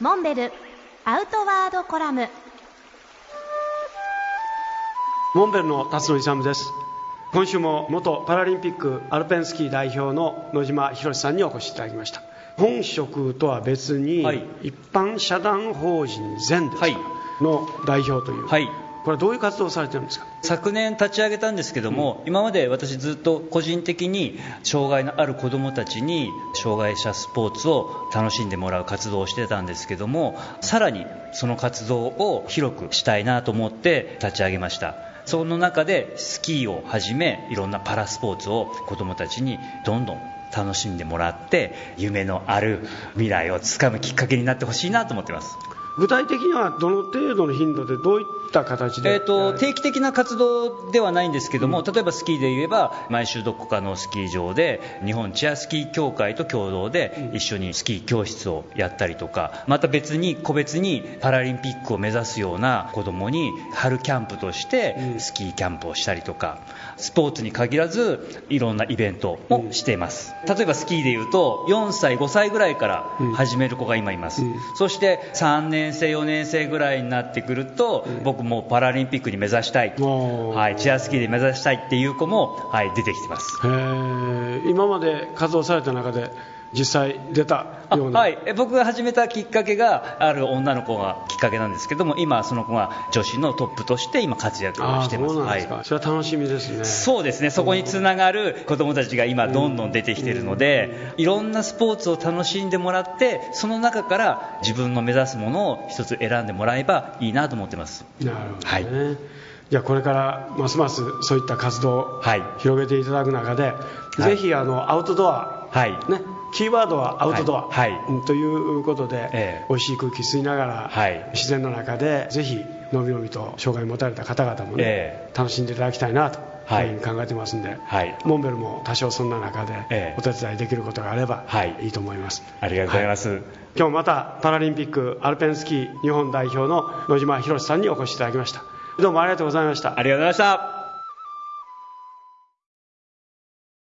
モンベルアウトワードコラム。モンベルの辰野勇です。今週も元パラリンピックアルペンスキー代表の野島博さんにお越しいただきました。本職とは別に、はい。一般社団法人全です。か、はい。の代表という、はいこれはどういう活動をされてるんですか？昨年立ち上げたんですけども、今まで私ずっと個人的に障害のある子どもたちに障害者スポーツを楽しんでもらう活動をしてたんですけどもさらにその活動を広くしたいなと思って立ち上げました。その中でスキーをはじめいろんなパラスポーツを子どもたちにどんどん楽しんでもらって夢のある未来をつかむきっかけになってほしいなと思ってます具体的にはどの程度の頻度でどういった形で、えー、と定期的な活動ではないんですけども、例えばスキーで言えば毎週どこかのスキー場で日本チェアスキー協会と共同で一緒にスキー教室をやったりとかまた別に個別にパラリンピックを目指すような子供に春キャンプとしてスキーキャンプをしたりとかスポーツに限らずいろんなイベントもしています。例えばスキーで言うと4歳5歳ぐらいから始める子が今います、そして3年生4年生ぐらいになってくると、僕もパラリンピックに目指したい、はい、チェアスキーで目指したいっていう子も、はい、出てきてます。今まで活動された中で実際出たあような、はい、え僕が始めたきっかけがある女の子がきっかけなんですけども今その子が女子のトップとして今活躍してます。そうなんですか、はい。それは楽しみですね。そうですね。そこにつながる子どもたちが今どんどん出てきているのでいろんなスポーツを楽しんでもらってその中から自分の目指すものを一つ選んでもらえばいいなと思ってます。なるほどね、はい。じゃあこれからますますそういった活動をはい。広げていただく中で、い。ぜひあのアウトドア、はい。ね、キーワードはアウトドア、はい。はい。うんということで、ええ。美味しい空気吸いながら、はい。自然の中でぜひのびのびと障害を持たれた方々もね、え楽しんでいただきたいなと、はい。考えてますんで、はい。モンベルも多少そんな中でええ。お手伝いできることがあればはい。いいと思います、ありがとうございます、今日またパラリンピックアルペンスキー日本代表の野島博さんにお越しいただきました。どうもありがとうございました。ありがとうございました